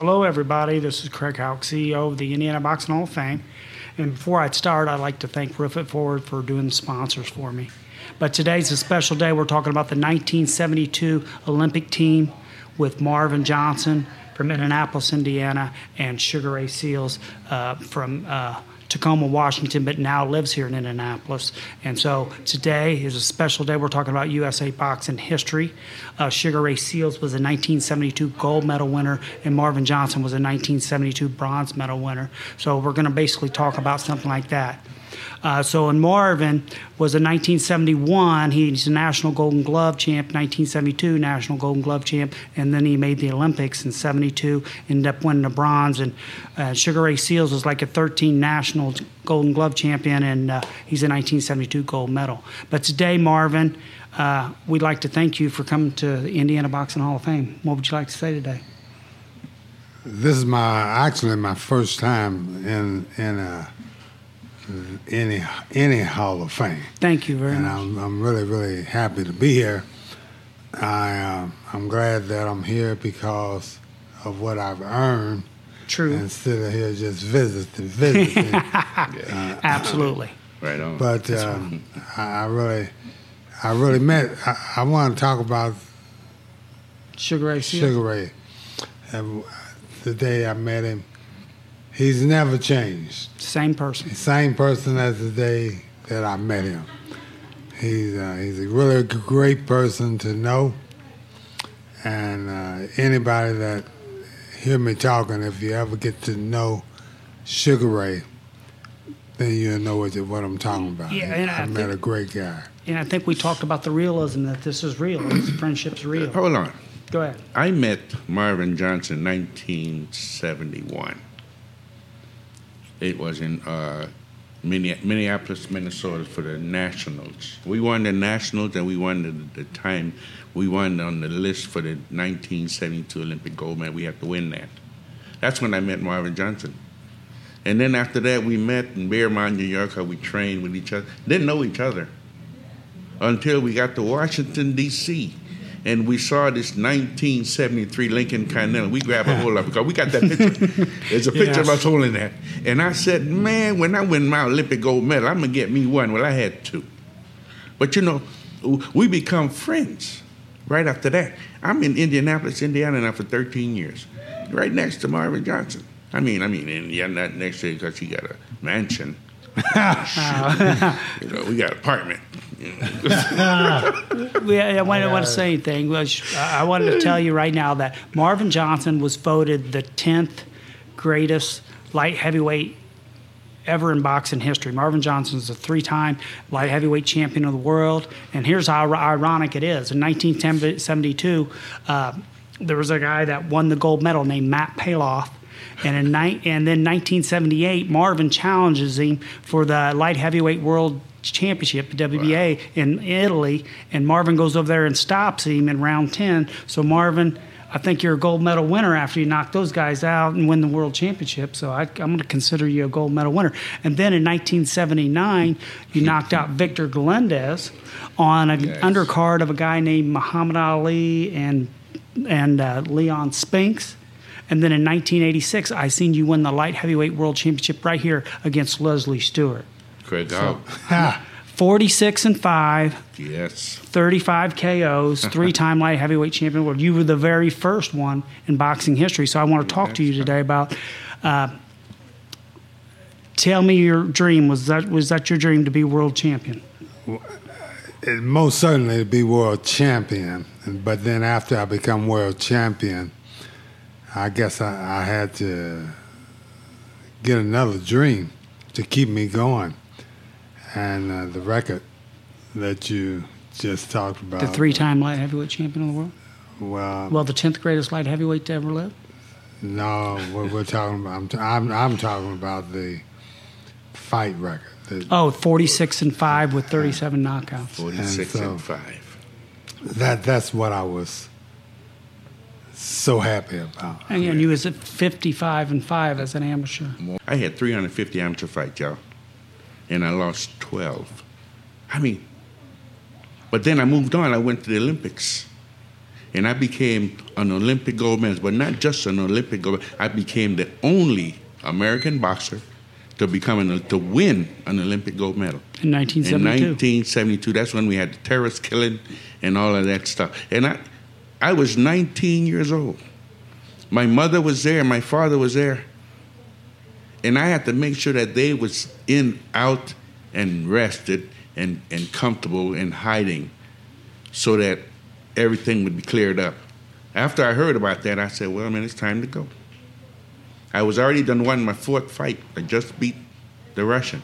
Hello, everybody. This is Craig Houck, CEO of the Indiana Boxing Hall of Fame. And before I start, I'd like to thank Roof It Forward for doing the sponsors for me. But today's a special day. We're talking about the 1972 Olympic team with Marvin Johnson from Indianapolis, Indiana, and Sugar Ray Seales uh, from uh, Tacoma, Washington, but now lives here in Indianapolis. And so today is a special day. We're talking about USA boxing history. Uh, Sugar Ray Seales was a 1972 gold medal winner, and Marvin Johnson was a 1972 bronze medal winner. So we're going to basically talk about something like that. Uh, so, in Marvin was in 1971. He's a national Golden Glove champ. 1972 national Golden Glove champ, and then he made the Olympics in '72. Ended up winning the bronze. And uh, Sugar Ray Seales was like a 13 national Golden Glove champion, and uh, he's a 1972 gold medal. But today, Marvin, uh, we'd like to thank you for coming to the Indiana Boxing Hall of Fame. What would you like to say today? This is my actually my first time in in a any any Hall of Fame. Thank you very and much. I'm, I'm really really happy to be here. I uh, I'm glad that I'm here because of what I've earned. True. Instead of here just visiting, visiting. uh, Absolutely. Right on. But uh, I, I really, I really met. I, I want to talk about Sugar Ray Sugar Ray. And the day I met him, he's never changed. Same person. Same person as the day that I met him. He's uh, he's a really great person to know, and uh, anybody that hear me talking, if you ever get to know Sugar Ray, then you'll know what, what I'm talking about. Yeah, and I, I met think- a great guy. And I think we talked about the realism that this is real. This friendship's real. Hold on. Go ahead. I met Marvin Johnson in 1971. It was in uh, Minneapolis, Minnesota for the Nationals. We won the Nationals and we won the, the time we won on the list for the 1972 Olympic gold medal. We had to win that. That's when I met Marvin Johnson. And then after that, we met in Bearmont, New York. How we trained with each other. Didn't know each other until we got to Washington D.C. and we saw this 1973 Lincoln Continental. We grabbed a hold of it because we got that picture. There's a picture of us holding that. And I said, man, when I win my Olympic gold medal, I'm gonna get me one. Well, I had two. But you know, we become friends right after that. I'm in Indianapolis, Indiana now for 13 years, right next to Marvin Johnson. I mean, I mean, and Indiana not next to because he got a mansion. you know, we got an apartment. We, I to want to say anything. Was I wanted to tell you right now that Marvin Johnson was voted the tenth greatest light heavyweight ever in boxing history. Marvin Johnson is a three-time light heavyweight champion of the world, and here's how ironic it is. In 1972, uh, there was a guy that won the gold medal named Matt Parlov. And in ni- and then 1978, Marvin challenges him for the light heavyweight world championship, the WBA, in Italy. And Marvin goes over there and stops him in round 10. So Marvin, I think you're a gold medal winner after you knock those guys out and win the world championship. So I, I'm going to consider you a gold medal winner. And then in 1979, you knocked out Victor Galindez on an Yes. undercard of a guy named Muhammad Ali and and uh, Leon Spinks. And then in 1986, I seen you win the light heavyweight world championship right here against Leslie Stewart. Craig job. Ha! 46 and 5, Yes. 35 KOs, three time light heavyweight champion. Well, you were the very first one in boxing history. So I want to talk to you today about. Uh, tell me your dream. Was that was that your dream to be world champion? it most certainly to be world champion. But then after I become world champion, I guess I, I had to get another dream to keep me going. And uh, the record that you just talked about. The three time light heavyweight champion of the world? Well, Well, the 10th greatest light heavyweight to ever live? no, we're, we're talking about. I'm, t- I'm, I'm talking about the fight record. The, Oh, 46 and 5 with 37 knockouts. 46 And and, 5. That that's what I was so happy about. And you- and you was at 55 and 5 as an amateur. I had 350 amateur fights, y'all, and I lost 12. I mean, but then I moved on. I went to the Olympics, and I became an Olympic gold medalist, but not just an Olympic gold. I became the only American boxer to become an, to win an Olympic gold medal. In In 1972. 1972, that's when we had the terrorist killing and all of that stuff. And I, I was 19 years old. My mother was there, my father was there, and I had to make sure that they was in, out, and rested and, and comfortable and hiding, so that everything would be cleared up. After I heard about that, I said, "Well, man, it's time to go." I was already done won my fourth fight. I just beat the Russian.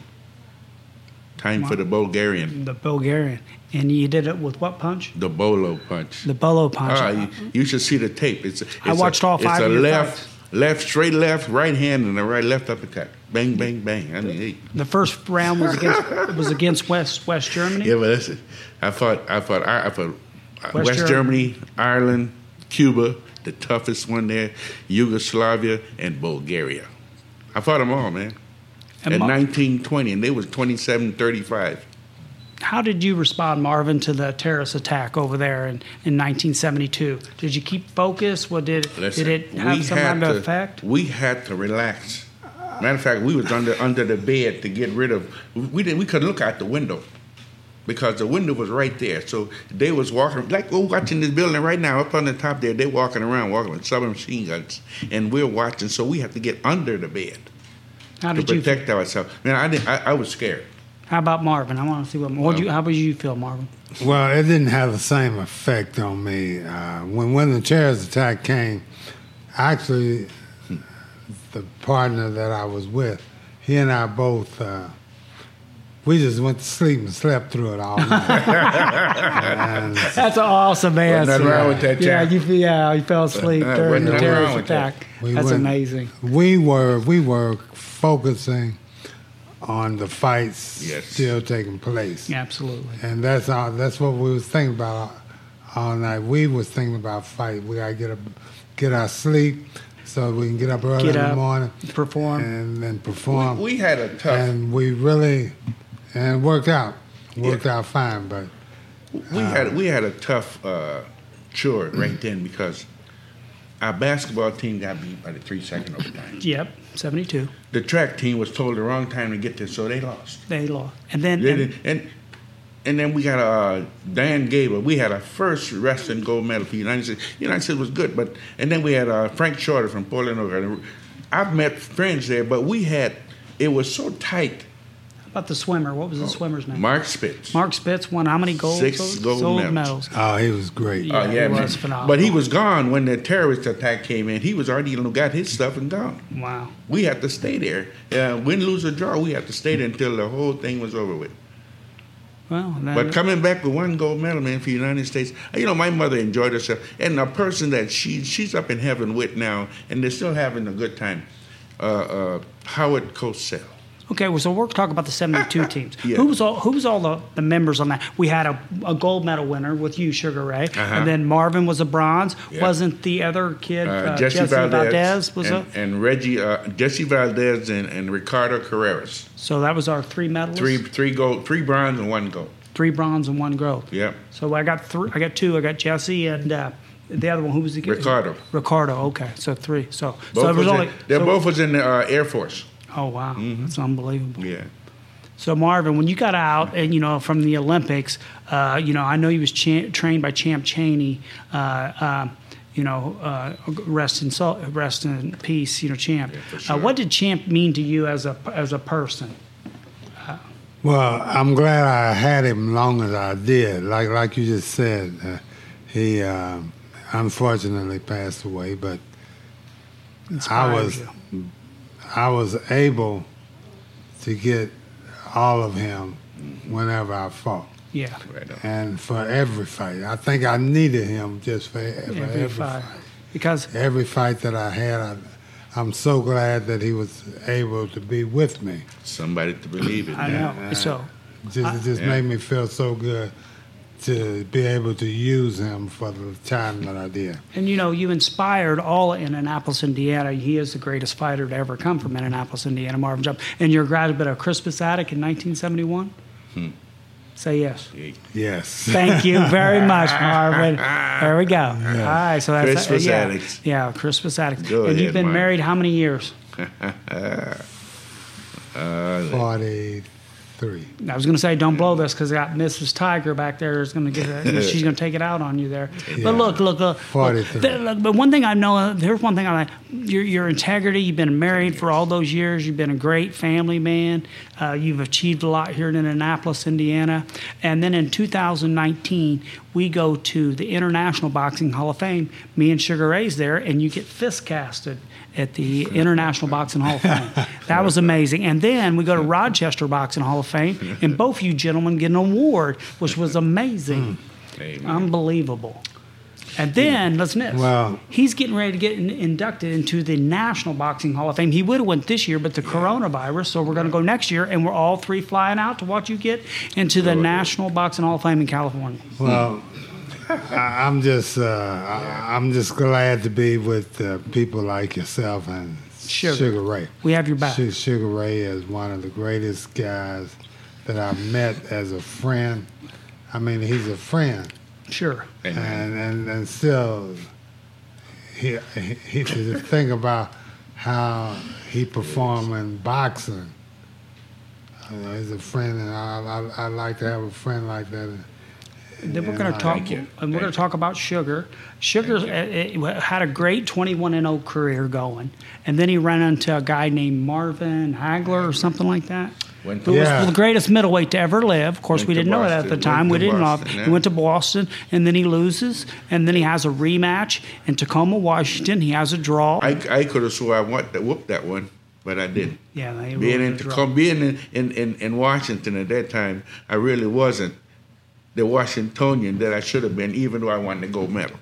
Time for the Bulgarian, The Bulgarian. And you did it with what punch? the bolo punch. The Bolo punch. Ah, you, you should see the tape. It's, it's I watched a, all five It's a left, fights. Left, straight left, right hand, and the right left uppercut. Bang, bang, bang. I mean, hey. the first round was against was against West West Germany. yeah, but listen, I fought, I fought, I fought uh, West West, Germany, Ireland, Cuba, the toughest one there, Yugoslavia, and Bulgaria. I fought them all, man. And At 1920, and they was 27, 35. How did you respond, Marvin, to the terrorist attack over there in, in 1972? Did you keep focus? What did Listen, did it have some kind of effect? We had to relax. Matter of fact, we was under under the bed to get rid of. We didn't. We couldn't look out the window because the window was right there. So they was walking like we're watching this building right now up on the top there. They walking around, walking with submachine guns, and we're watching. So we have to get under the bed How to did you? protect ourselves. Man, I didn't. I, I was scared. How about Marvin? I want to see what. what you, how would you feel, Marvin? Well, it didn't have the same effect on me. Uh, when when the terrorist attack came, actually, the partner that I was with, he and I both, uh, we just went to sleep and slept through it all night. That's an awesome answer. nothing wrong with that, Yeah, you yeah, you fell asleep during the nothing terrorist with that. attack. We That's went- amazing. we were we were focusing on the fights Yes. still taking place. Yeah, absolutely. And that's all. That's what we was thinking about all, all night. We was thinking about fight. We gotta get a, get our sleep so we can get up early Get in up, the morning perform. and then perform. We, we had a tough. and we really and worked out. Worked out fine. But we had we had a tough uh, chore right then because our basketball team got beat by the three second overtime. Yep, 72. The track team was told the wrong time to get there, so they lost. They lost. And then, They and- and and then we got uh, Dan Gable. We had our first wrestling gold medal for the United States. United States was good, but and then we had uh, Frank Shorter from Portland, Oregon. I've met friends there, but we had it was so tight. How about the swimmer? What was the swimmer's name? Mark Spitz. Mark Spitz won how many gold? Six gold medals. oh, he was great. Yeah, Oh, he yeah, man. was phenomenal. But he was gone when the terrorist attack came in. He was already you know, got his stuff and gone. Wow. We had to stay there. Uh, win, lose, or draw, we had to stay there until the whole thing was over with. Well, But coming back with one gold medal, man, for the United States, you know, my mother enjoyed herself, and a person that she she's up in heaven with now, and they're still having a good time. Uh, uh, Howard Cosell. Okay, well, so we're talking about the 72 teams. Yeah. Who was all who was all the, the members on that? We had a, a gold medal winner with you, Sugar Ray, Uh-huh. and then Marvin was a bronze. Yeah. Wasn't the other kid Uh, uh, Jesse, Valdez, was and, a, and Reggie, uh, Jesse Valdez, and, and Ricardo Carreras. so that was our three medalists. Three, three gold, three bronze, and one gold. Three bronze and one gold. Yeah. So I got three. I got two. I got Jesse and uh, the other one. Who was the kid? Ricardo. Ricardo. Okay, so three. So Both so it was was only. in, they so- both was in the uh, Air Force. Oh wow, that's unbelievable. Yeah. So Marvin, when you got out and you know from the Olympics, uh, you know I know you was cha- trained by Champ Chaney. Uh, um, you know, uh, rest in sol- rest in peace. You know, Champ. for sure. uh, what did Champ mean to you as a as a person? Well, I'm glad I had him long as I did. Like like you just said, uh, he uh, unfortunately passed away, but I was you. I was able to get all of him whenever I fought, Yeah. Right and for every fight. I think I needed him just for, for Every, every, fight. fight. Because Every fight that I had, I, I'm so glad that he was able to be with me. Somebody to believe it. I man. know. So Just, it just Yeah. made me feel so good to be able to use him for the time that I did. And you know, you inspired all in Indianapolis, Indiana. He is the greatest fighter to ever come from Indianapolis, Indiana, Marvin Jump. And you're a graduate of Crispus Attucks in 1971. Hmm. Say yes. Yes. Thank you very much, Marvin. There we go. All right, so that's Christmas yeah, addicts. Yeah, Crispus Attucks. Go and you've been Marvin. married how many years? Uh, Forty-three. I was going to say, don't blow this because got Mrs. Tiger back there is going to get it. She's going to take it out on you there. Yeah. But look, look, look. look, 43. th- look, But one thing I know, here's one thing I like: your, your integrity. You've been married for all those years. You've been a great family man. Uh, you've achieved a lot here in Indianapolis, Indiana. And then in 2019, we go to the International Boxing Hall of Fame. Me and Sugar Ray's there, and you get fist casted at the International Boxing Hall of Fame. That was amazing. And then we go to Rochester Boxing Hall of Fame, and both you gentlemen get an award, which was amazing, hmm. Amen. unbelievable. And then let's miss. Wow. he's getting ready to get in, inducted into the National Boxing Hall of Fame. He would have went this year, but the coronavirus. So we're going to go next year, and we're all three flying out to watch you get into the National Boxing Hall of Fame in California. Well, I, I'm just uh, I, I'm just glad to be with uh, people like yourself and Sugar. Ray. We have your back. Sugar Ray is one of the greatest guys that I've met as a friend. I mean, he's a friend, Sure. And and, and still, he, he, he to think about how he performed in boxing. Uh, he's a friend, and I, I I like to have a friend like that. Then we're going to talk, like it. and we're going to talk about Sugar. Sugar uh, had a great 21 and 0 career going, and then he ran into a guy named Marvin Hagler or something like that. Went Who Yeah. was the greatest middleweight to ever live? Of course, Went we didn't know that at the time. Went We didn't know. Boston, He went to Boston, and then he loses, and then he has a rematch in Tacoma, Washington. He has a draw. I, I could have swore I want to whoop that one, but I didn't. yeah, they Being in a. Tacoma, being in, in, in, in Washington at that time, I really wasn't the Washingtonian that I should have been, even though I wanted the gold medal.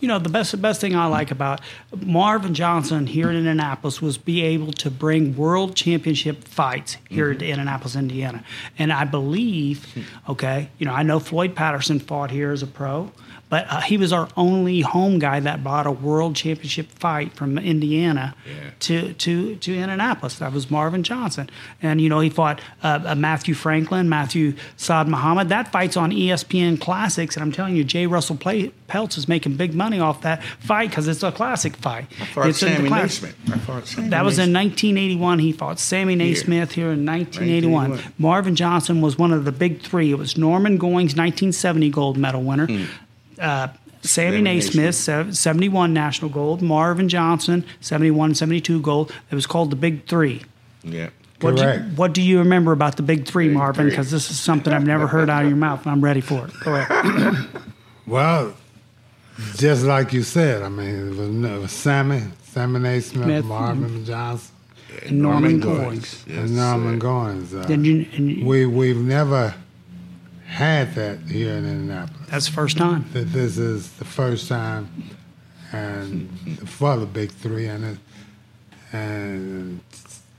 You know, the best the best thing I like about Marvin Johnson here in Indianapolis was be able to bring world championship fights here Mm-hmm. to Indianapolis, Indiana. And I believe, okay, you know, I know Floyd Patterson fought here as a pro, but uh, he was our only home guy that brought a world championship fight from Indiana Yeah. to, to, to Indianapolis. That was Marvin Johnson. And, you know, he fought uh, uh, Matthew Franklin, Matthew Saad Muhammad. That fight's on ESPN Classics. And I'm telling you, Jay Russell Play- Peltz is making big money off that fight because it's a classic fight. I fought it's Sammy Naismith. I fought Sammy that was in 1981. He fought Sammy Naismith here in 1981. 1981. Marvin Johnson was one of the big three. It was Norman Goings, 1970 gold medal winner. Uh, Sammy Sammy Naismith, 71 national gold. Marvin Johnson, 71, 72 gold. It was called the Big Three. Yeah. What do, you, Correct. what do you remember about the Big Three, Big Marvin? Because this is something I've never heard out of your mouth, and I'm ready for it. Go ahead. Well, just like you said, I mean, it was, it was Sammy, Sammy Naismith, Smith, Marvin Johnson, And Norman Goings. Yes, and Norman sir. Goings. Uh, you, and you, we we've never had that here in Indianapolis. that's the first time. That this is the first time, and for the big three, and it, and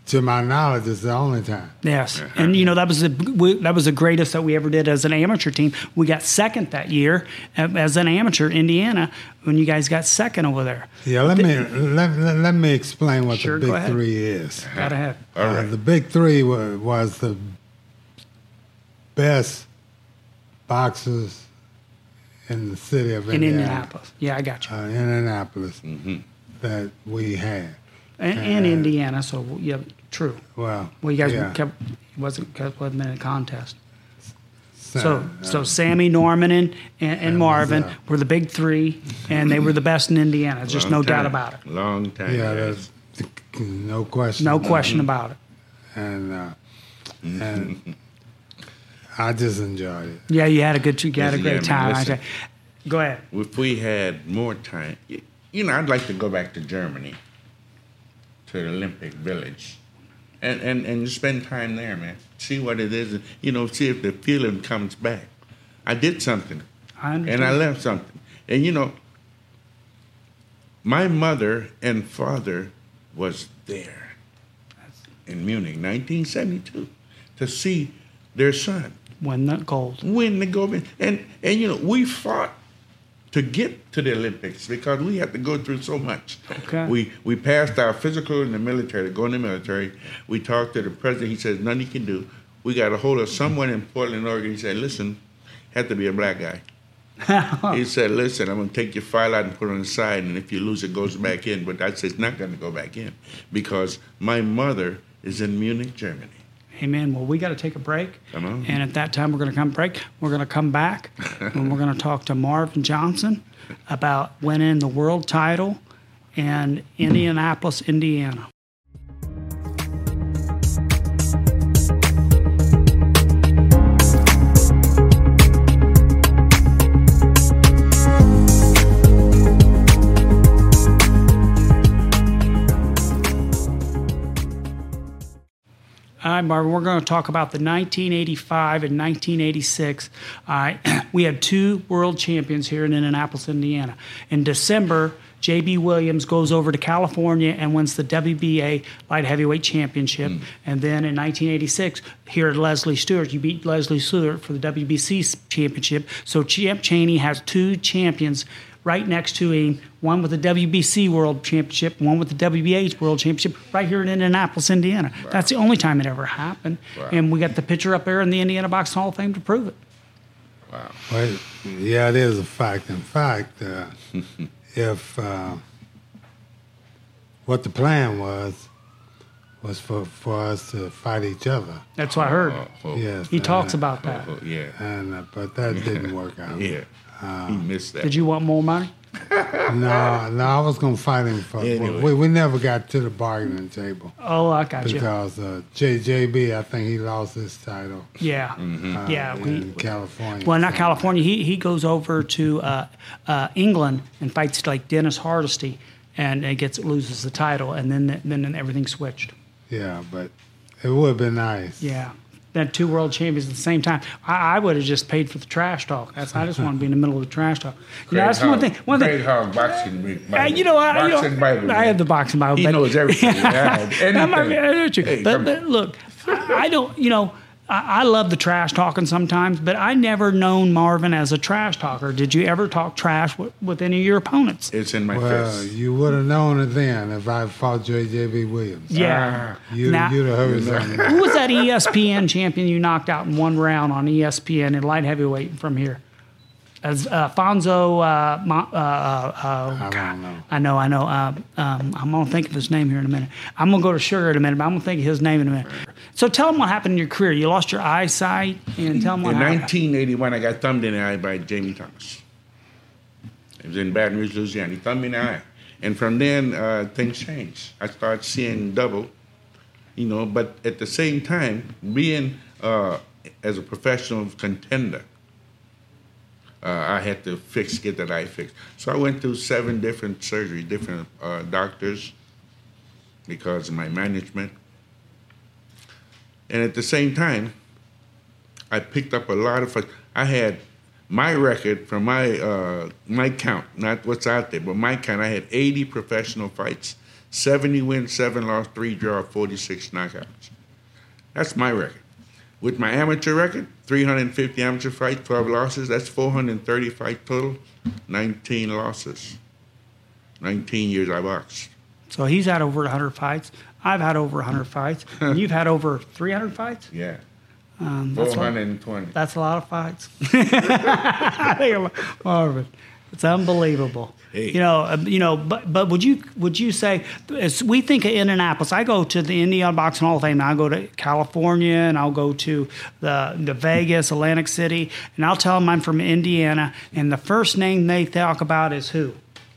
to my knowledge, it's the only time. Yes, and you know that was the we, that was the greatest that we ever did as an amateur team. We got second that year uh, as an amateur, Indiana, when you guys got second over there. Yeah, let me let, let, let me explain what Sure, the big three is. Got ahead. All Uh, right. the big three was, was the best boxers in the city of in Indiana, Indianapolis. Yeah, I got you. uh, Indianapolis Mm-hmm. that we had. and, and Indiana, so yeah, true. Well, Well, you guys yeah, kept it wasn't kept wasn't in a contest. Sam- So so Sammy Norman and and, and Marvin uh, were the big three, and they were the best in Indiana. There's just Long no doubt about it. Long time. yeah, there's no question. No question about it. And uh, and I just enjoyed it. Yeah, you had a good you had a great yeah, man, time. I listen. say. Go ahead. If we had more time, you know, I'd like to go back to Germany, to the Olympic Village, and and and spend time there, man. See what it is, and, you know, see if the feeling comes back. I did something, I understand. and I left something, and you know, my mother and father was there in Munich, 1972, to see their son Win the gold. win the gold. And and you know, we fought to get to the Olympics because we had to go through so much. Okay. We we passed our physical in the military to go in the military. We talked to the president. He says nothing you can do. we got a hold of someone in Portland, Oregon. He said, "Listen, had to be a black guy." he said, "Listen, I'm gonna take your file out and put it on the side, and if you lose, it goes back in." But I said, "It's not gonna go back in because my mother is in Munich, Germany." Amen. Well, we got to take a break. And at that time, we're going to come break. We're going to come back and we're going to talk to Marvin Johnson about winning the world title in Indianapolis, Indiana. Marvin, we're going to talk about the 1985 and 1986. Uh, we had two world champions here in Indianapolis, Indiana. In December, J.B. Williams goes over to California and wins the WBA light heavyweight championship. And then in 1986, here at Leslie Stewart, you beat Leslie Stewart for the WBC championship. So Champ Chaney has two champions right next to him, one with the WBC World Championship, one with the WBA World Championship, right here in Indianapolis, Indiana. That's the only time it ever happened. Wow. And we got the picture up there in the Indiana Boxing Hall of Fame to prove it. Wow. Well, yeah, it is a fact. In fact, uh, if uh, what the plan was was for, for us to fight each other, That's what I heard. Oh, yes, He talks uh, about that. yeah. and uh, but that didn't work out. Yeah. He missed that. Did you want more money? No, no, I was gonna fight him for. Anyway. We, we never got to the bargaining table Oh, I got you. because uh, JJB, I think he lost his title. Yeah. Uh, Yeah, we- in California. Well, not So- California. He he goes over to uh, uh, England and fights like Dennis Hardesty, and it gets loses the title, and then then everything switched. Yeah, but it would have been nice. Yeah, then two world champions at the same time. I, I would have just paid for the trash talk. That's I just want to be in the middle of the trash talk. You know, that's one thing. One thing. Great Hog boxing. Uh, you know, I, you know, Bible. I have the boxing Bible. He but- knows everything. Yeah, be- anything. I know you. Hey, but, but look, I, I don't. You know, I, I love the trash talking sometimes, but I never known Marvin as a trash talker. Did you ever talk trash with, with any of your opponents? It's in my Well, face. you would have known it then if I fought JJB Williams. Yeah. You, Now- you'd have heard something. Who was that ESPN champion you knocked out in one round on ESPN in light heavyweight from here? As uh, Fonzo, uh, Mo- uh, uh, I uh, know. I know, I know. Uh, um, I'm gonna think of his name here in a minute. I'm gonna go to Sugar in a minute, but I'm gonna think of his name in a minute. So tell them what happened in your career. You lost your eyesight, and tell them what In happened. 1981, I got thumbed in the eye by Jamie Thomas. It was in Baton Rouge, Louisiana. He thumbed me in the eye. And from then, uh, things changed. I started seeing double, you know, but at the same time, being uh, as a professional contender, uh, I had to fix, get that eye fixed. So I went through seven different surgeries, different uh, doctors, because of my management. And at the same time, I picked up a lot of. I had my record from my uh, my count, not what's out there, but my count. I had 80 professional fights, 70 wins, seven loss, three draw, 46 knockouts. That's my record. With my amateur record, 350 amateur fights, 12 losses. That's 430 fights total, 19 losses. 19 years I boxed. So he's had over 100 fights. I've had over 100 fights. and you've had over 300 fights. Yeah. Um, that's, a, 420. that's a lot of fights. Marvin, it's unbelievable. Hey. You know, uh, you know, but but would you would you say as we think of Indianapolis? I go to the Indiana Boxing Hall of Fame. And I go to California, and I'll go to the the Vegas, Atlantic City, and I'll tell them I'm from Indiana. And the first name they talk about is who?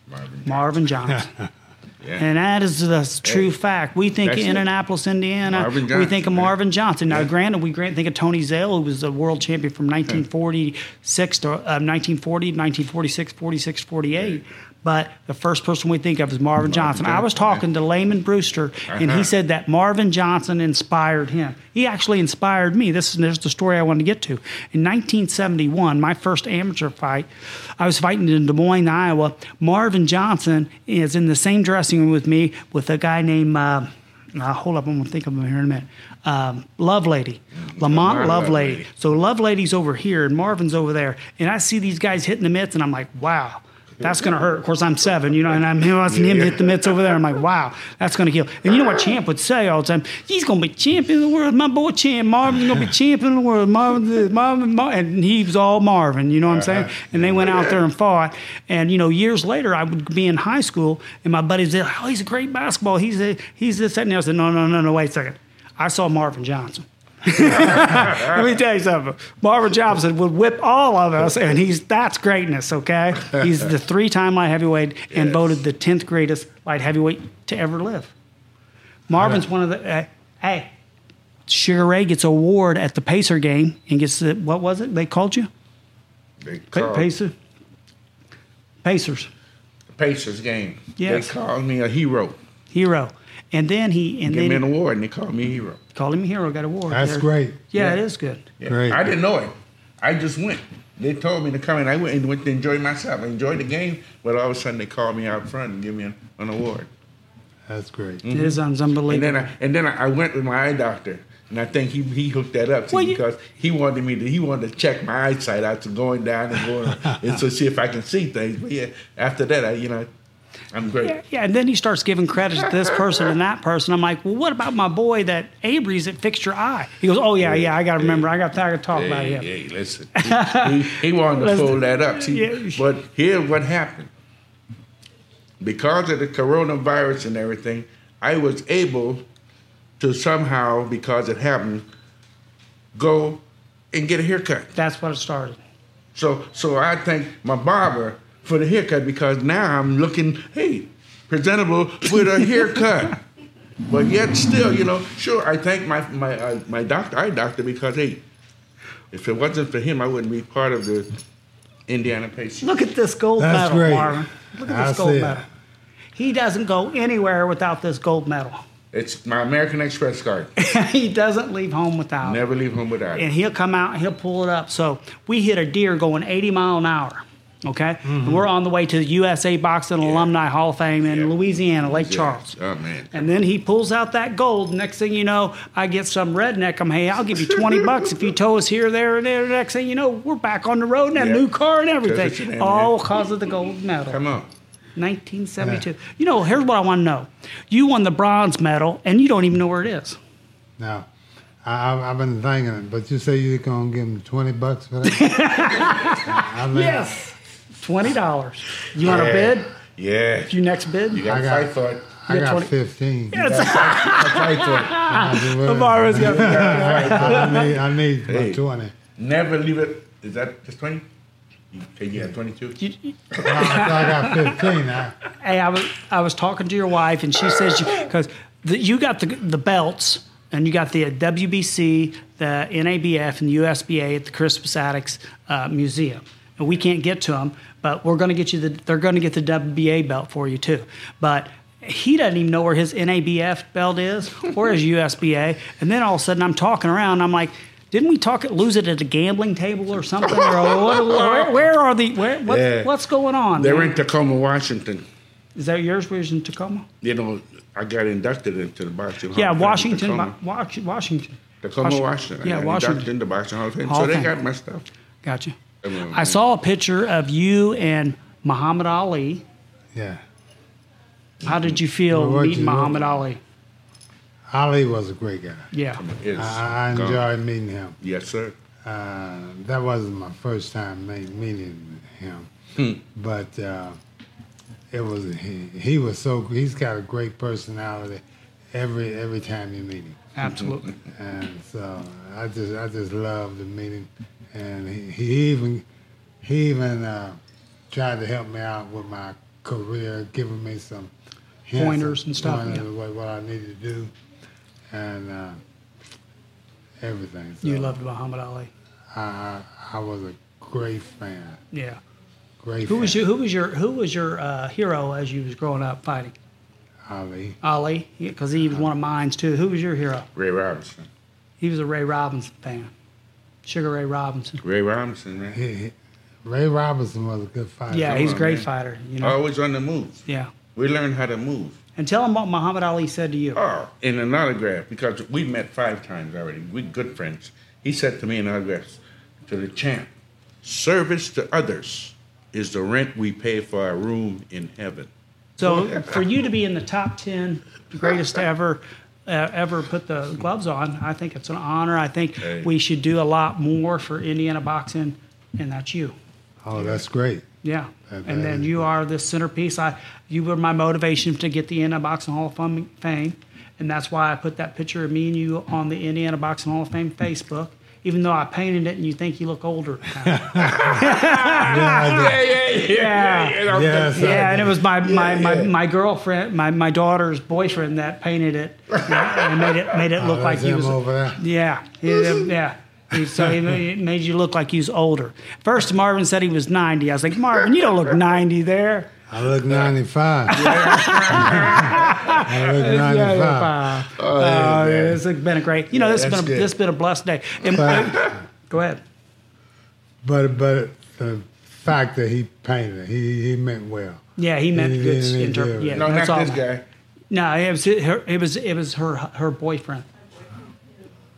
Marvin. Marvin Johnson. Yeah. And that is the true Hey, fact. We think of it. Indianapolis, Indiana. We think of. Marvin Johnson. Now, Yeah. granted, we grant, think of Tony Zale, who was a world champion from 1946 to uh, 1940, 1946, 46, 48. But the first person we think of is Marvin, Johnson. I was talking to Layman Brewster, and he Uh-huh. said that Marvin Johnson inspired him. He actually inspired me. This is there's the story I wanted to get to. In 1971, my first amateur fight, I was fighting in Des Moines, Iowa. Marvin Johnson is in the same dressing room with me with a guy named. Uh, uh, hold up, I'm gonna think of him here in a minute. Um, Lovelady, Lamont Lovelady. So Lovelady's over here and Marvin's over there, and I see these guys hitting the mitts, and I'm like, wow. That's going to hurt. Of course, I'm seven, you know, and I'm watching him hit the mitts over there. I'm like, wow, that's going to kill. And you know what Champ would say all the time? He's going to be champion of the world. My boy Champ, Marvin's going to be champion of the world. Marvin, Marvin, Marvin. And he was all Marvin, you know what I'm saying? Uh-huh. And they went out there and fought. And, you know, years later, I would be in high school, and my buddies said, oh, he's a great basketball. He's, a, he's this, that, and the other. I said, no, no, no, no, wait a second. I saw Marvin Johnson. Let me tell you something. Marvin Johnson would whip all of us, and he's that's greatness. Okay, he's the three-time light heavyweight and Yes. voted the tenth greatest light heavyweight to ever live. Marvin's one of the. Uh, hey, Sugar Ray gets an award at the Pacer game and gets the what was it they called you? They called Pacer. Pacers Pacers game. Yes. They called me a hero. hero, and then he and Give me then an award, and they called me a hero. called him a hero. Got an award. That's There- great. Yeah, Yeah. it is good. Yeah. Great. I didn't know it. I just went. They told me to come, and I went and went to enjoy myself. I enjoyed the game, but all of a sudden they called me out front and give me an, an award. That's great. It is mm-hmm. And unbelievable. then I and then I, I went with my eye doctor, and I think he he hooked that up to Well, me you- because he wanted me to he wanted to check my eyesight out to going down and going and so see if I can see things. But yeah, after that, I you know, I'm great. Yeah, yeah, and then he starts giving credit to this person and that person. I'm like, well, what about my boy that Avery's that fixed your eye? He goes, oh yeah, yeah, I got to remember, I got to talk about him. hey, listen. He, he, he wanted to pull that up. See, Yeah. but here's what happened. Because of the coronavirus and everything, I was able to somehow, because it happened, go and get a haircut. That's what it started. So, so I thank my barber for the haircut because now I'm looking, hey, presentable with a haircut. but yet, still, you know, sure, I thank my my uh, my doctor, eye doctor, because hey, if it wasn't for him, I wouldn't be part of the Indiana Pacers. Look at this gold That's medal, great. Marvin. Look at I this gold it. medal. He doesn't go anywhere without this gold medal. It's my American Express card. he doesn't leave home without it. Never leave home without and he'll come out and he'll pull it up. So we hit a deer going 80 mile an hour. Okay, and we're on the way to the USA Boxing Alumni Hall of Fame in Yeah. Louisiana, Lake Yeah. Charles. Oh man. And then he pulls out that gold. Next thing you know, I get some redneck. I'm, hey, I'll give you 20 bucks if you tow us here, there, and there. Next thing you know, we're back on the road and a Yeah. new car and everything. All because of the gold medal. Come on. 1972. You know, here's what I want to know. You won the bronze medal, and you don't even know where it is. No. I, I- I've been thinking it, but you say you're gonna give him twenty bucks for that? I mean, Yes. $20. You want to Yeah. bid? Yeah. If you next bid? You got I to got- fight for it. I Yeah, got 20 fifteen. You got to fight for it. I Barbara's got- need, I need Hey. twenty. Never leave it. Is that just 20? You say you have 22? You- you- I got fifteen. I, Hey, I was I was talking to your wife, and she says because you got the the belts, and you got the WBC, the NABF, and the USBA at the Crispus Attucks uh, Museum, and we can't get to them, but we're going to get you the. They're going to get the WBA belt for you too, but. He doesn't even know where his NABF belt is or his USBA, and then all of a sudden I'm talking around. I'm like, "Didn't we talk lose it at a gambling table or something? Or what, where, where are the where, what, Yeah. what's going on?" They're man? in Tacoma, Washington. Is that yours? Where's in Tacoma? You know, I got inducted into the boxing. Hall Yeah, of Fame in Washington, Tacoma, Wa- Washington. Tacoma, Wash- Washington. I Yeah, got Washington. Inducted into boxing Hall of Fame. Hall so they Fame. got my stuff. Gotcha. Mean, I saw a picture of you and Muhammad Ali. yeah. How did you feel Well, meeting you- Muhammad Ali? Ali was a great guy. Yeah. It's I, I gone. enjoyed meeting him. Yes, sir. Uh, that wasn't my first time meeting him, Hmm. but uh, it was he, he was so he's got a great personality every every time you meet him, Absolutely. and so I just I just love the meeting, and he, he even he even uh, tried to help me out with my career, giving me some hints Pointers and stuff, pointers yeah. what, what I needed to do, and uh, everything. So You loved Muhammad Ali. I, I I was a great fan. Yeah. Great Who fan. was your Who was your Who was your uh, hero as you was growing up fighting? Ali. Ali, because he was one of mine too. Who was your hero? Ray Robinson. He was a Ray Robinson fan. Sugar Ray Robinson. Ray Robinson, man. He, he- Ray Robinson was a good fighter. Yeah, come he's a great man. fighter. You know. Always on the move. Yeah. We learned how to move. And tell him what Muhammad Ali said to you. Oh, in an autograph, because we met five times already. We good friends. He said to me in autographs, to the champ, service to others is the rent we pay for our room in heaven. So for you to be in the top ten greatest ever uh, ever put the gloves on, I think it's an honor. I think Hey. we should do a lot more for Indiana boxing, and that's you. Oh, that's great. Yeah, That- and that then you great. are the centerpiece. I, you were my motivation to get the Indiana Boxing Hall of Fame, fame, and that's why I put that picture of me and you on the Indiana Boxing Hall of Fame Facebook. Even though I painted it, and you think you look older. now. Yeah, yeah, Yes, yeah, and it was my my, my, yeah. my girlfriend, my, my daughter's boyfriend that painted it and made it made it oh, look Oh, like that's you him was over there. yeah, he- yeah. So he it made you look like you was older. First, Marvin said he was 90. I was like, Marvin, you don't look 90 there. I look 95. I look 95. Oh, yeah, man. it's been a great. You know, this has been a, good. this has been a blessed day. And, But- go ahead. But but the fact that he painted it, he he meant well. Yeah, he meant He good didn't interpret. do it. Yeah, No, that's not all. this guy. No, it was her. It was it was her her boyfriend.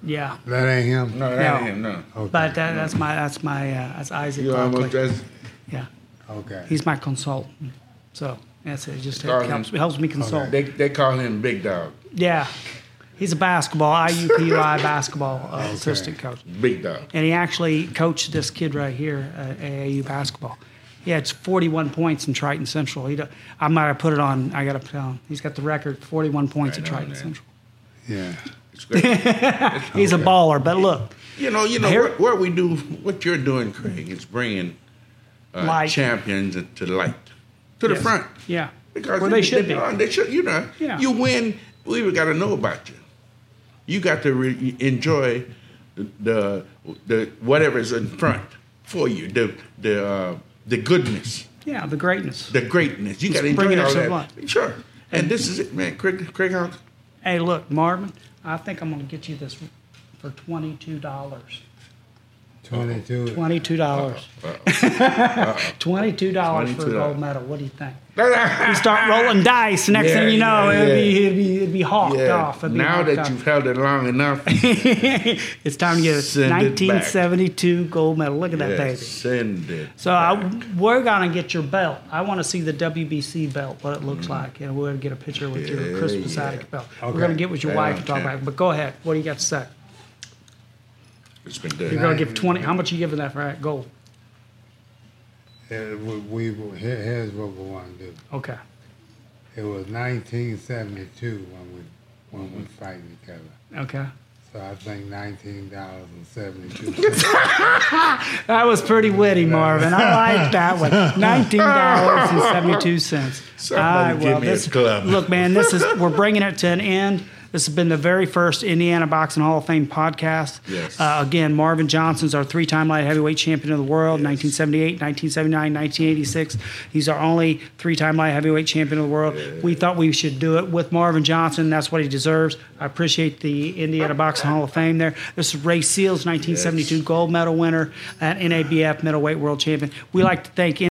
Yeah, That ain't him. No, that No. ain't him. No. Okay. but that, that's my that's my uh, that's Isaac You almost Buckley. that's Yeah, okay. he's my consultant. So that's it. Just Call him- helps helps me consult. they they call him Big Dog. Yeah, he's a basketball IUPUI basketball uh, assistant coach, Big Dog. and he actually coached this kid right here at AAU basketball. He had 41 points in Triton Central. He, I might have put it on. I got to tell him. He's got the record, 41 points Right at Triton man. Central. Yeah. It's great. He's a baller. But look, you know, you know Here- what, what we do, what you're doing, Craig, is bringing uh, Light. champions to the light, to the front. yeah, Because where they should be. are. They should, you know. Yeah. You win, we got to know about you. You got to re- enjoy the, the the whatever's in front for you, the the uh, the goodness, Yeah, the greatness. the greatness. You got to bring enjoy it all that. life. Sure. And this is it, man. Craig, Craig House. Hey, look, Marvin, I think I'm going to get you this for $22. 22. $22. $22 for a gold medal. What do you think? You start rolling dice. Next Yeah, thing you know, yeah, it'd, be, it'd, be, it'd be hawked Yeah. off. It'd be Now hawked that off. you've held it long enough, it's time to get a Send it back. 1972 gold medal. Look at that baby. send it. So I, we're gonna get your belt. I want to see the WBC belt, what it looks like, and we're gonna get a picture with your Mm. Yeah, Christmas yeah. attic belt. Okay. We're gonna get with your Right wife on, and talk about it. But go ahead. What do you got to say? It's been You're done. gonna give twenty. How much you giving that for that gold? Uh, we, we, here- here's what we want to do. Okay. It was 1972 when we when we fighting each other. Okay. So I think $19.72. That was pretty witty, Marvin. I like that one. Nineteen dollars and seventy-two cents. Somebody give me a club. Look, man, this is we're bringing it to an end. This has been the very first Indiana Boxing Hall of Fame podcast. Yes. Uh, again, Marvin Johnson's our three-time light heavyweight champion of the world, 1978, 1979, 1986. He's our only three-time light heavyweight champion of the world. We thought we should do it with Marvin Johnson. That's what he deserves. I appreciate the Indiana Boxing Hall of Fame there. This is Ray Seales, 1972 gold medal winner at NABF middleweight world champion. We like to thank